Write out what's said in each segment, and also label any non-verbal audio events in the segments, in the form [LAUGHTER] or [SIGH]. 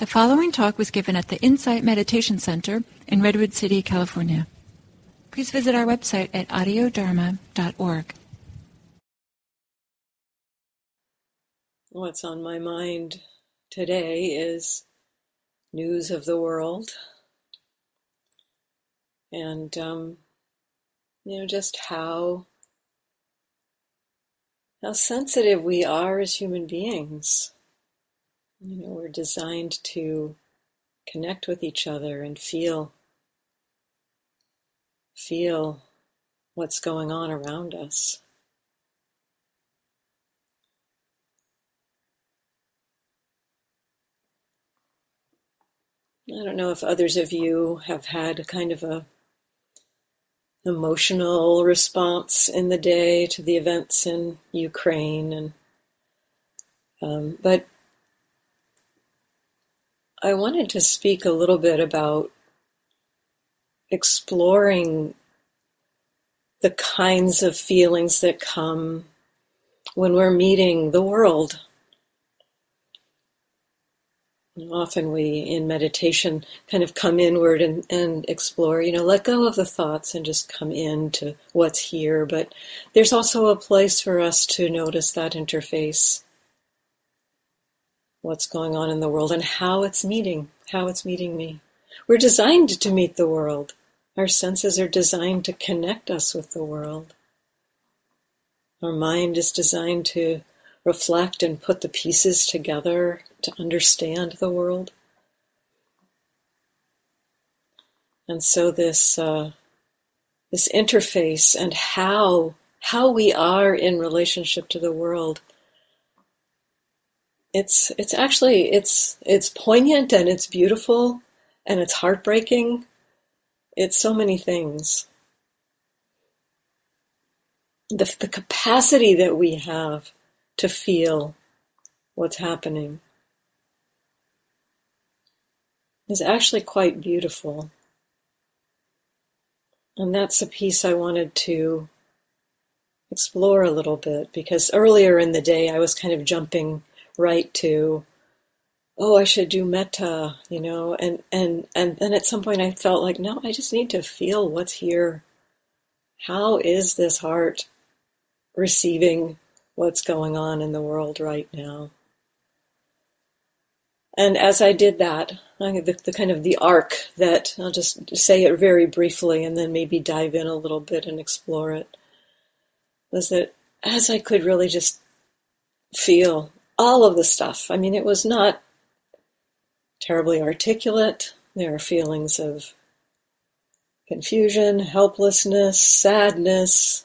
The following talk was given at the Insight Meditation Center in Redwood City, California. Please visit our website at audiodharma.org. What's on my mind today is news of the world and, um, you know, just how how sensitive we are as human beings you know, we're designed to connect with each other and feel feel what's going on around us. I don't know if others of you have had kind of a emotional response in the day to the events in Ukraine and um, but I wanted to speak a little bit about exploring the kinds of feelings that come when we're meeting the world. often we, in meditation, kind of come inward and, and explore, you know, let go of the thoughts and just come into what's here. But there's also a place for us to notice that interface what's going on in the world and how it's meeting, how it's meeting me. We're designed to meet the world. Our senses are designed to connect us with the world. Our mind is designed to reflect and put the pieces together to understand the world. And so this uh, this interface and how how we are in relationship to the world it's it's actually it's it's poignant and it's beautiful and it's heartbreaking. It's so many things. The the capacity that we have to feel what's happening is actually quite beautiful. And that's a piece I wanted to explore a little bit because earlier in the day I was kind of jumping right to oh i should do metta you know? And and and then at some point i felt like no i just need to feel what's here. How is this heart receiving what's going on in the world right now? And as i did that the, the kind of the arc that i'll just say it very briefly and then maybe dive in a little bit and explore it was that as i could really just feel all of the stuff. I mean, it was not terribly articulate. There are feelings of confusion, helplessness, sadness,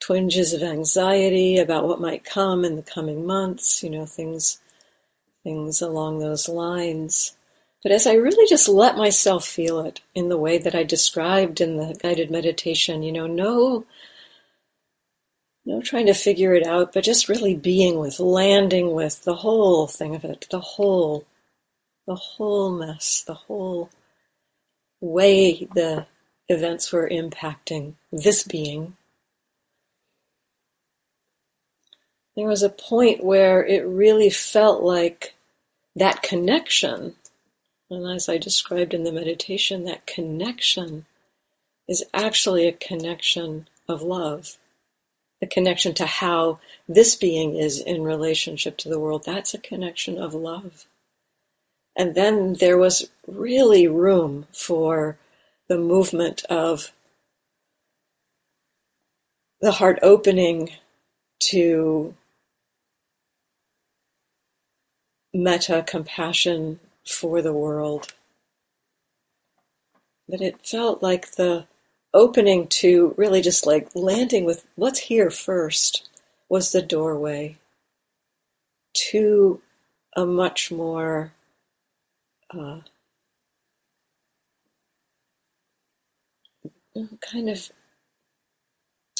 twinges of anxiety about what might come in the coming months, you know, things things along those lines. But as I really just let myself feel it in the way that I described in the guided meditation, you know, no no trying to figure it out, but just really being with, landing with the whole thing of it, the whole, the whole mess, the whole way the events were impacting this being. There was a point where it really felt like that connection, and as I described in the meditation, that connection is actually a connection of love the connection to how this being is in relationship to the world, that's a connection of love. And then there was really room for the movement of the heart opening to metta compassion for the world. But it felt like the opening to really just like landing with what's here first was the doorway to a much more uh, kind of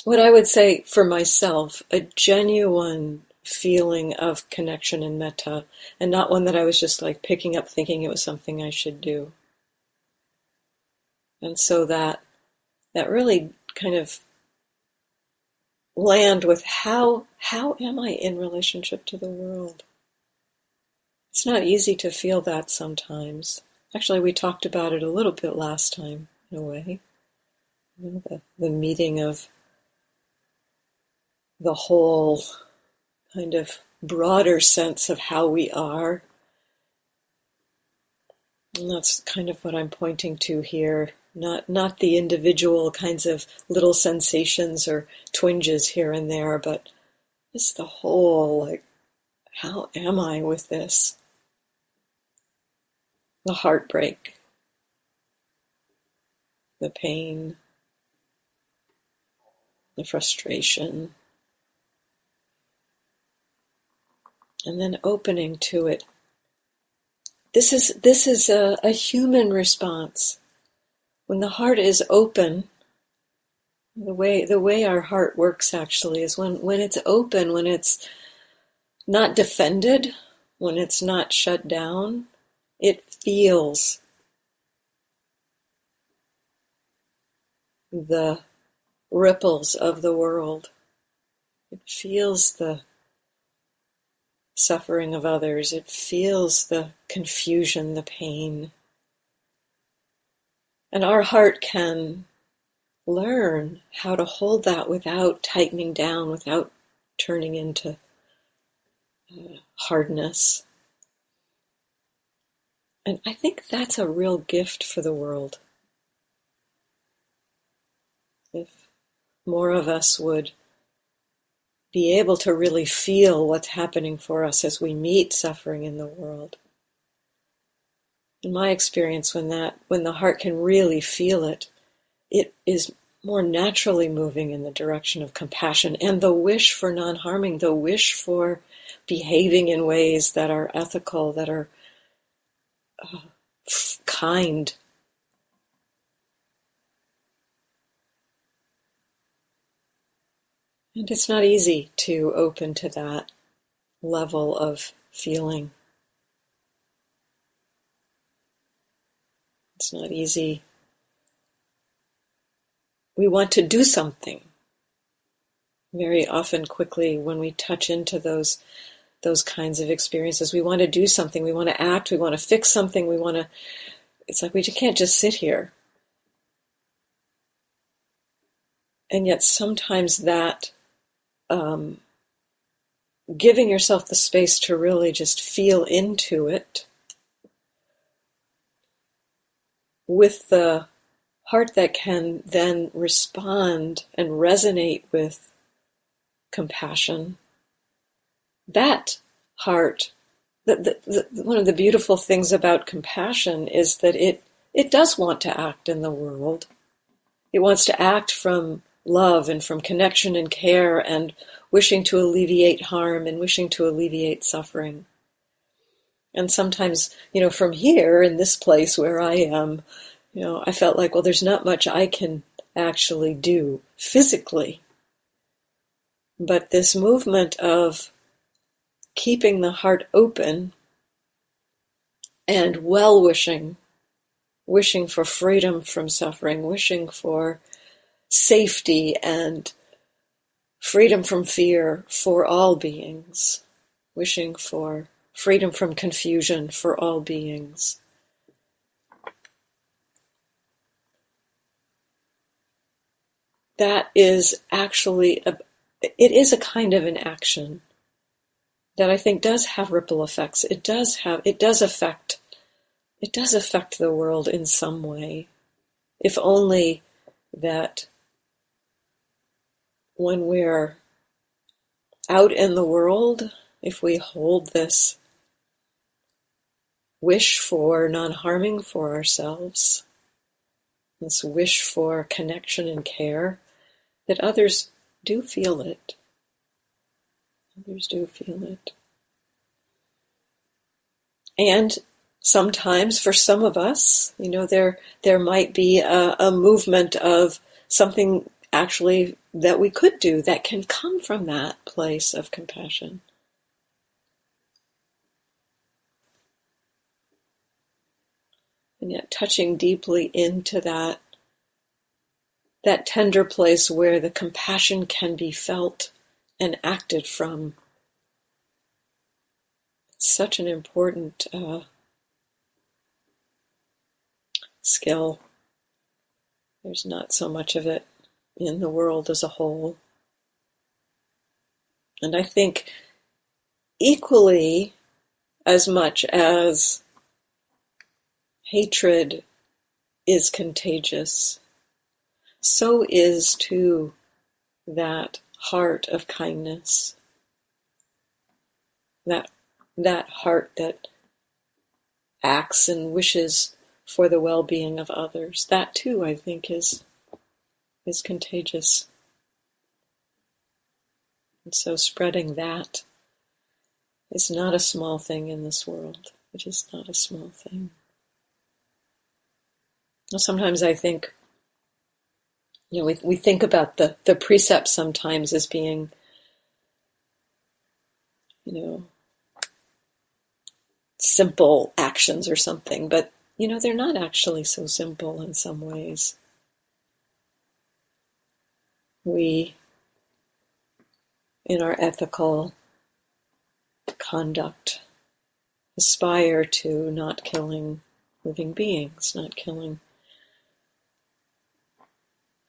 what I would say for myself, a genuine feeling of connection and metta, and not one that I was just like picking up thinking it was something I should do. And so that that really kind of land with how how am I in relationship to the world? It's not easy to feel that sometimes. Actually, we talked about it a little bit last time, in a way. You know, the, the meeting of the whole kind of broader sense of how we are. And that's kind of what I'm pointing to here. Not not the individual kinds of little sensations or twinges here and there, but just the whole like how am I with this? The heartbreak, the pain, the frustration, and then opening to it. This is this is a, a human response. When the heart is open, the way the way our heart works actually is when, when it's open, when it's not defended, when it's not shut down, it feels the ripples of the world. It feels the suffering of others. It feels the confusion, the pain. And our heart can learn how to hold that without tightening down, without turning into uh, hardness. And I think that's a real gift for the world. If more of us would be able to really feel what's happening for us as we meet suffering in the world. In my experience, when that, when the heart can really feel it, it is more naturally moving in the direction of compassion and the wish for non-harming, the wish for behaving in ways that are ethical, that are uh, kind, And it's not easy to open to that level of feeling. It's not easy. We want to do something. Very often, quickly, when we touch into those those kinds of experiences, we want to do something. We want to act. We want to fix something. We want to. It's like we can't just sit here. And yet, sometimes that um, giving yourself the space to really just feel into it with the heart that can then respond and resonate with compassion. That heart, the, the, the, one of the beautiful things about compassion is that it, it does want to act in the world. It wants to act from love and from connection and care and wishing to alleviate harm and wishing to alleviate suffering. And sometimes, you know, from here in this place where I am, you know, I felt like, well, there's not much I can actually do physically. But this movement of keeping the heart open and well wishing, wishing for freedom from suffering, wishing for safety and freedom from fear for all beings, wishing for freedom from confusion for all beings. That is actually a, it is a kind of an action that I think does have ripple effects. It does have it does affect it does affect the world in some way. If only that when we're out in the world, if we hold this wish for non harming for ourselves, this wish for connection and care, that others do feel it. Others do feel it. And sometimes for some of us, you know, there there might be a, a movement of something actually that we could do that can come from that place of compassion. And yet touching deeply into that that tender place where the compassion can be felt and acted from. such an important uh, skill. There's not so much of it in the world as a whole. And I think equally as much as hatred is contagious, so is too that heart of kindness, that, that heart that acts and wishes for the well-being of others. That too, I think, is is contagious. And so spreading that is not a small thing in this world. It is not a small thing. Sometimes I think, you know, we, we think about the, the precepts sometimes as being, you know, simple actions or something, but, you know, they're not actually so simple in some ways. We, in our ethical conduct, aspire to not killing living beings, not killing,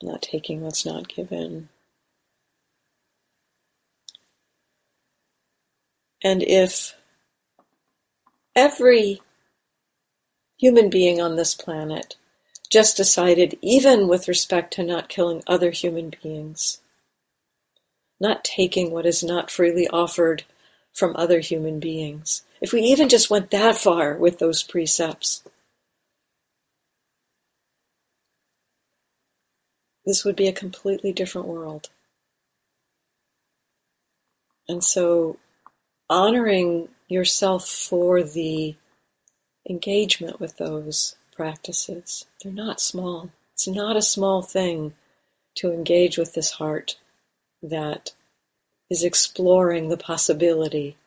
not taking what's not given. And if every human being on this planet just decided, even with respect to not killing other human beings, not taking what is not freely offered from other human beings. If we even just went that far with those precepts, this would be a completely different world. And so, honoring yourself for the engagement with those practices, they're not small. It's not a small thing to engage with this heart that is exploring the possibility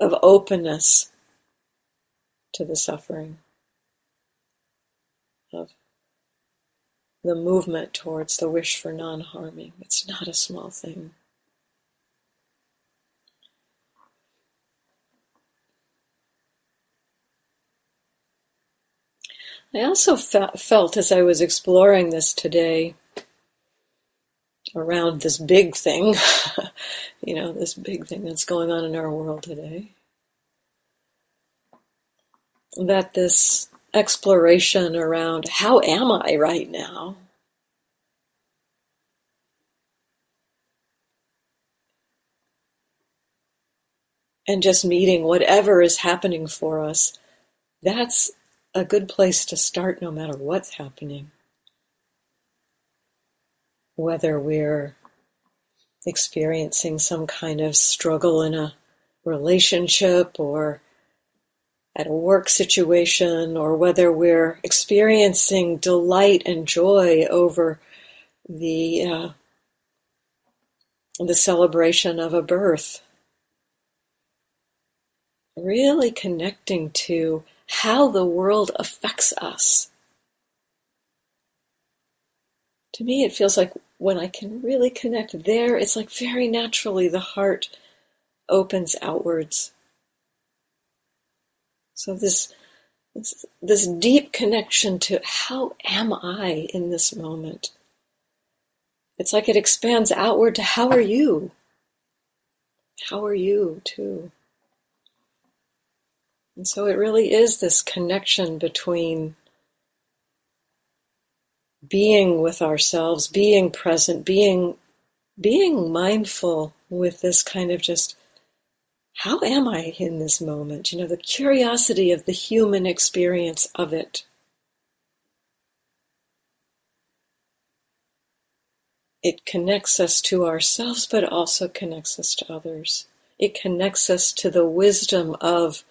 of openness to the suffering, of the movement towards the wish for non harming. It's not a small thing. I also fe- felt as I was exploring this today around this big thing, [LAUGHS] you know, this big thing that's going on in our world today. That this exploration around how am I right now? And just meeting whatever is happening for us, that's a good place to start no matter what's happening whether we're experiencing some kind of struggle in a relationship or at a work situation, or whether we're experiencing delight and joy over the uh, the celebration of a birth. Really connecting to how the world affects us to me, it feels like when I can really connect there, it's like very naturally the heart opens outwards. So this, this, deep connection to how am I in this moment? It's like it expands outward to how are you? How are you too? And so it really is this connection between being with ourselves, being present, being being mindful with this kind of just how am I in this moment? You know, the curiosity of the human experience of it. It connects us to ourselves, but also connects us to others. It connects us to the wisdom of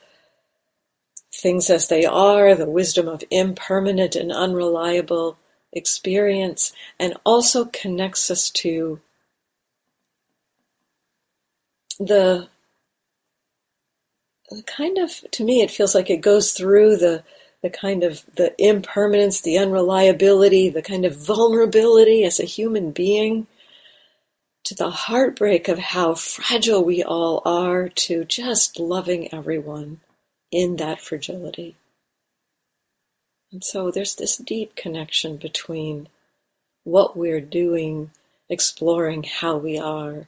things as they are, the wisdom of impermanent and unreliable experience and also connects us to the, kind of to me it feels like it goes through the the kind of the impermanence the unreliability the kind of vulnerability as a human being to the heartbreak of how fragile we all are to just loving everyone in that fragility. And so there's this deep connection between what we're doing, exploring how we are,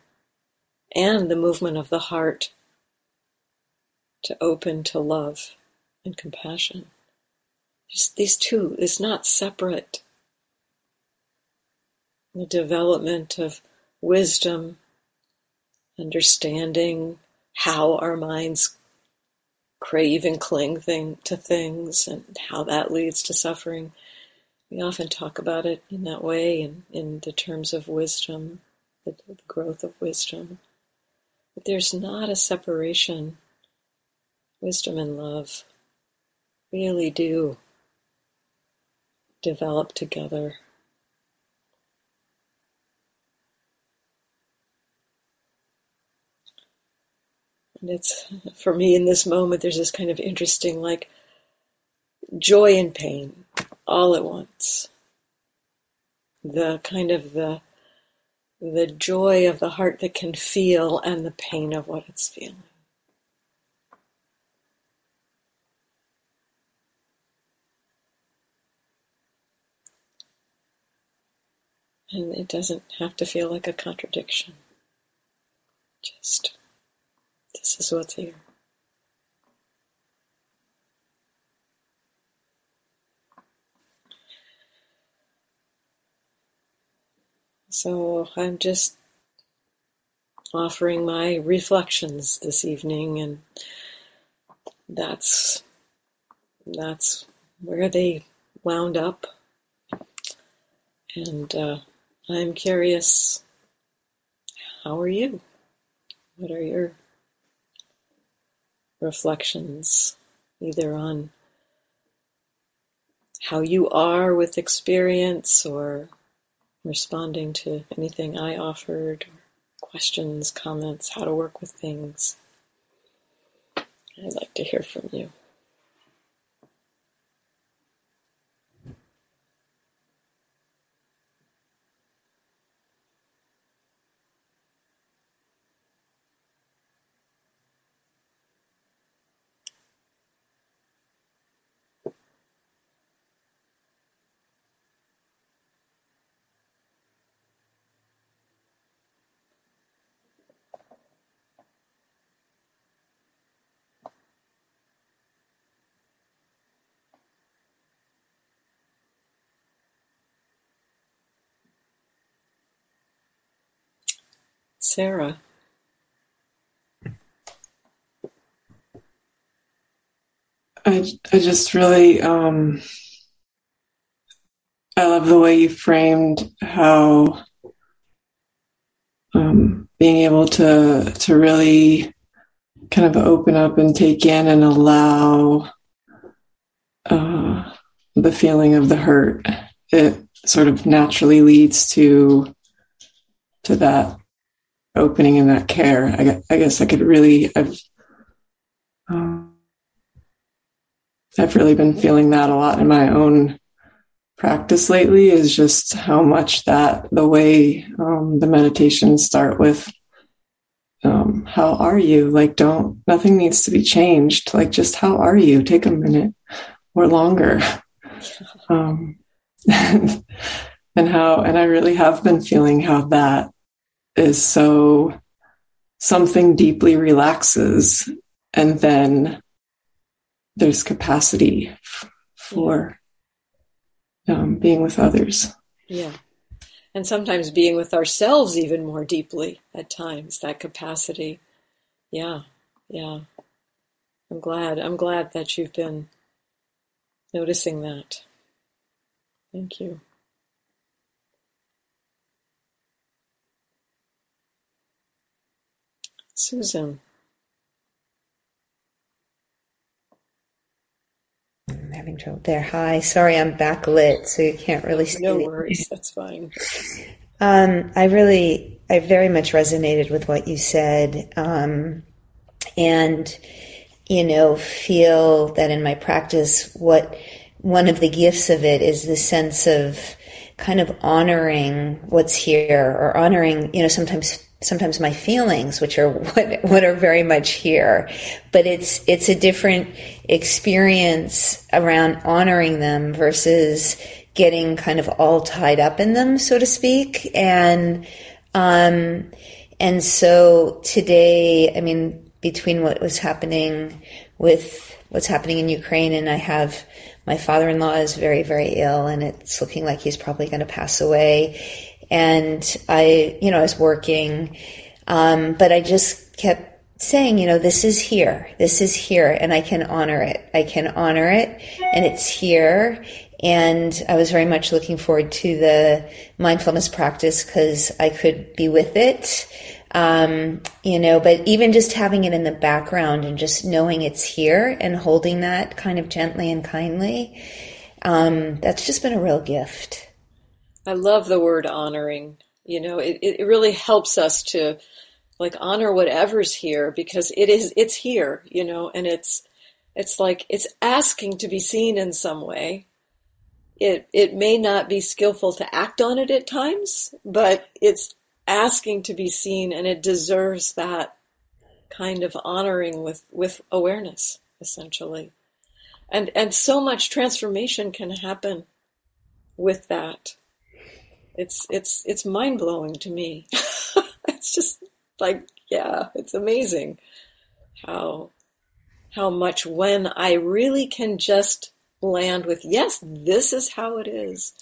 and the movement of the heart to open to love and compassion. Just these two is not separate. The development of wisdom, understanding how our minds crave and cling thing, to things and how that leads to suffering. We often talk about it in that way, in, in the terms of wisdom, the, the growth of wisdom. But there's not a separation. Wisdom and love really do develop together. And it's, for me in this moment, there's this kind of interesting, like, joy and pain all at once. The kind of the, the joy of the heart that can feel and the pain of what it's feeling. And it doesn't have to feel like a contradiction. Just, this is what's here. So I'm just offering my reflections this evening, and that's that's where they wound up. And uh, I'm curious, how are you? What are your reflections, either on how you are with experience or responding to anything I offered, questions, comments, how to work with things? I'd like to hear from you. Sarah. I, I just really um, I love the way you framed how um, being able to to really kind of open up and take in and allow uh, the feeling of the hurt. It sort of naturally leads to to that opening in that care. I, I guess I could really, I've, um, I've really been feeling that a lot in my own practice lately is just how much that the way um, the meditations start with um, how are you? Like don't nothing needs to be changed. Like just how are you? Take a minute or longer. [LAUGHS] Um, and, [LAUGHS] and how and i really have been feeling how that is so something deeply relaxes and then there's capacity for um, being with others. Yeah. And sometimes being with ourselves even more deeply at times, that capacity. Yeah. Yeah. I'm glad. I'm glad that you've been noticing that. Thank you. Susan. I'm having trouble there. Hi, sorry, I'm backlit, so you can't really see. No worries, that's fine. Um, I really, I very much resonated with what you said, um, and you know, feel that in my practice, what one of the gifts of it is the sense of kind of honoring what's here or honoring, you know, sometimes sometimes my feelings, which are [LAUGHS] what, what are very much here. But it's, it's a different experience around honoring them versus getting kind of all tied up in them, so to speak. And, um, and so today, I mean, between what was happening with what's happening in Ukraine and I have my father-in-law is very, very ill and it's looking like he's probably going to pass away and I, you know, I was working, um, but I just kept saying, you know, this is here, this is here, and I can honor it. I can honor it, and it's here. And I was very much looking forward to the mindfulness practice because I could be with it. Um, you know, but even just having it in the background and just knowing it's here and holding that kind of gently and kindly, um, that's just been a real gift. I love the word honoring. You know, it, it really helps us to like honor whatever's here because it is it's here, you know, and it's it's like it's asking to be seen in some way. It it may not be skillful to act on it at times, but it's asking to be seen and it deserves that kind of honoring with with awareness essentially. And and so much transformation can happen with that it's it's it's mind blowing to me. [LAUGHS] it's just like yeah, it's amazing how how much when I really can just land with yes, this is how it is,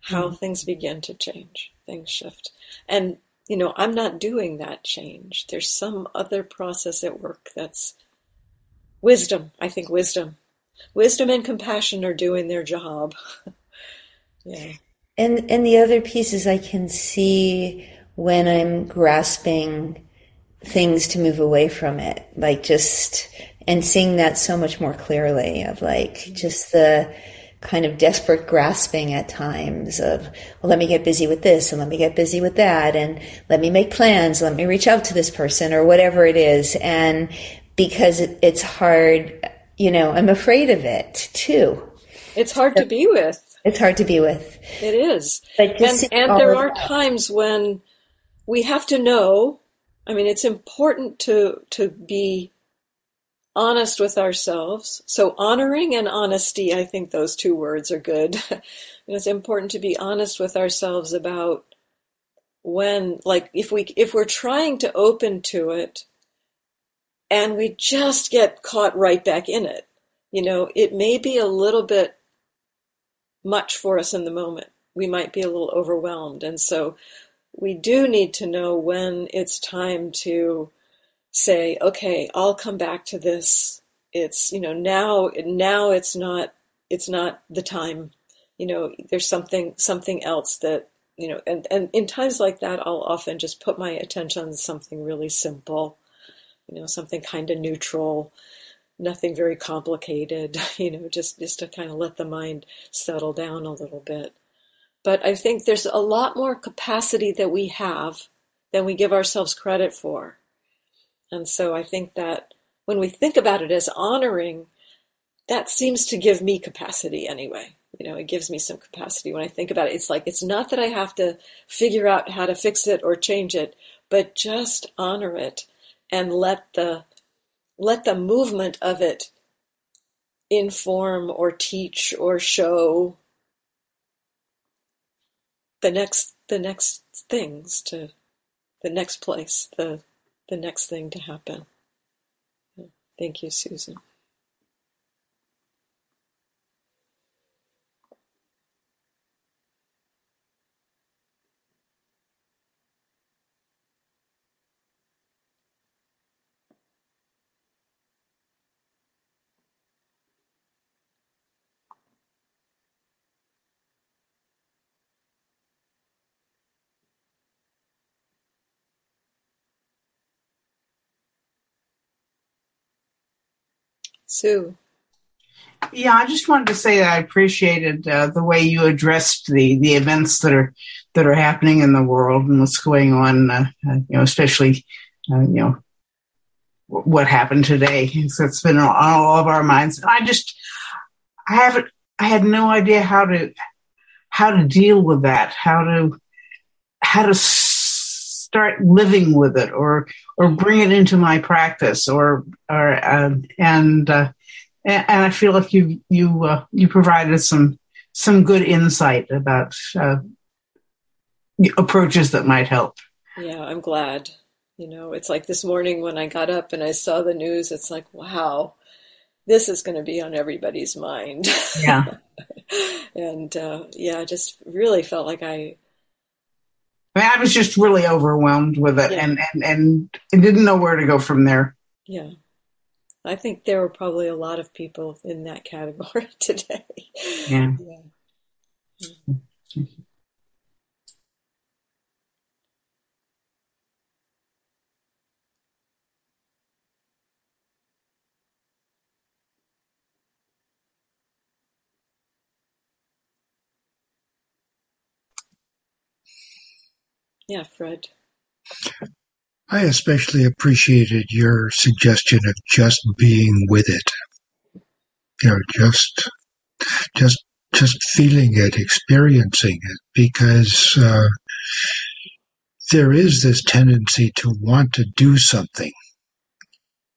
how mm things begin to change, things shift. And you know, I'm not doing that change. There's some other process at work that's wisdom. I think wisdom. Wisdom and compassion are doing their job. [LAUGHS] yeah and and the other pieces I can see when I'm grasping things to move away from it, like just and seeing that so much more clearly of like just the kind of desperate grasping at times of well let me get busy with this and let me get busy with that and let me make plans let me reach out to this person or whatever it is. And because it, it's hard you know i'm afraid of it too. It's hard so, to be with it's hard to be with. It is. and and there are that. times when we have to know. I mean, it's important to to be honest with ourselves. So honoring and honesty, I think those two words are good. [LAUGHS] it's important to be honest with ourselves about when like if we if we're trying to open to it and we just get caught right back in it. You know, it may be a little bit much for us in the moment. We might be a little overwhelmed. And so we do need to know when it's time to say, okay, I'll come back to this. It's, you know, now, now it's not, it's not the time, you know, there's something, something else that, you know, and, and in times like that, I'll often just put my attention on something really simple, you know, something kind of neutral, nothing very complicated, [LAUGHS] you know, just, just to kind of let the mind settle down a little bit. But I think there's a lot more capacity that we have than we give ourselves credit for. And so I think that when we think about it as honoring, that seems to give me capacity anyway. You know, it gives me some capacity when I think about it. It's like, it's not that I have to figure out how to fix it or change it, but just honor it and let the let the movement of it inform or teach or show the next the next things to the next place the the next thing to happen. Thank you susan Sue. Yeah, I just wanted to say that I appreciated uh, the way you addressed the the events that are that are happening in the world and what's going on. Uh, uh, you know, especially uh, you know what happened today. So it's been on all of our minds. I just I haven't I had no idea how to how to deal with that, how to how to start living with it, or or bring it into my practice, or or uh, and, uh, and I feel like you you uh, you provided some some good insight about uh, approaches that might help. Yeah, I'm glad. You know, it's like this morning when I got up and I saw the news, it's like, wow, this is going to be on everybody's mind. Yeah. [LAUGHS] and uh, yeah, I just really felt like I. I, mean, I was just really overwhelmed with it yeah. and, and, and I didn't know where to go from there. Yeah. I think there were probably a lot of people in that category [LAUGHS] today. Yeah. yeah. Mm-hmm. Yeah, Fred. I especially appreciated your suggestion of just being with it. You know, just, just, just feeling it, experiencing it, because uh, there is this tendency to want to do something.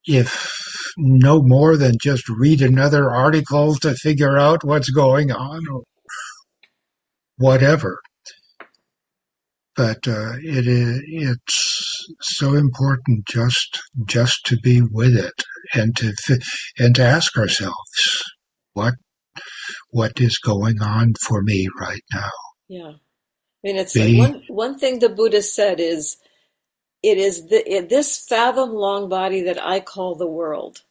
If no more than just read another article to figure out what's going on or whatever but uh, it is it's so important just just to be with it and to and to ask ourselves what what is going on for me right now. Yeah, I mean it's be, one one thing the Buddha said is it is the, it, this fathom long body that I call the world.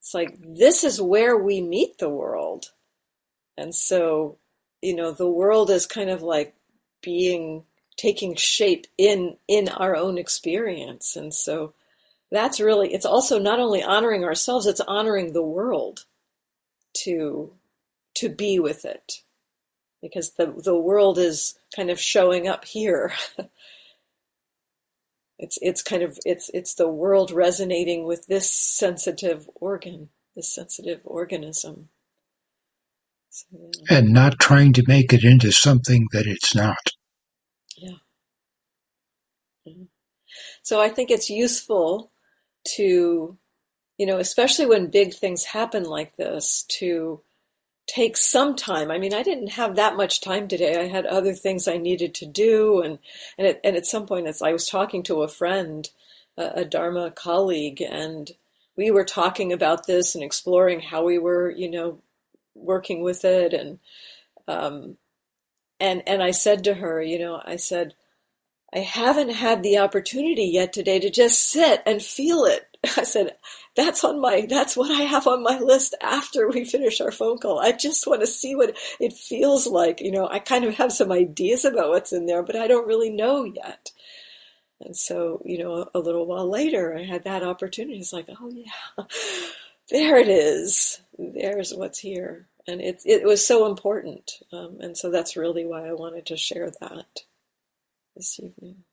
It's like this is where we meet the world, and so you know the world is kind of like being taking shape in in our own experience. And so that's really it's also not only honoring ourselves it's honoring the world to to be with it. Because the the world is kind of showing up here. [LAUGHS] It's it's kind of it's it's the world resonating with this sensitive organ this sensitive organism. So, and not trying to make it into something that it's not yeah. Mm-hmm. So I think it's useful to, you know, especially when big things happen like this, to take some time. I mean, I didn't have that much time today. I had other things I needed to do, and and at, and at some point, I was talking to a friend, a, a Dharma colleague, and we were talking about this and exploring how we were, you know, working with it, and um, and and I said to her, you know, I said, I haven't had the opportunity yet today to just sit and feel it. [LAUGHS] I said, that's on my that's what I have on my list after we finish our phone call. I just want to see what it feels like. You know, I kind of have some ideas about what's in there, but I don't really know yet. And so, you know, a little while later, I had that opportunity. It's like, oh yeah, [LAUGHS] there it is. There's what's here and it it was so important, um, and so that's really why I wanted to share that this evening.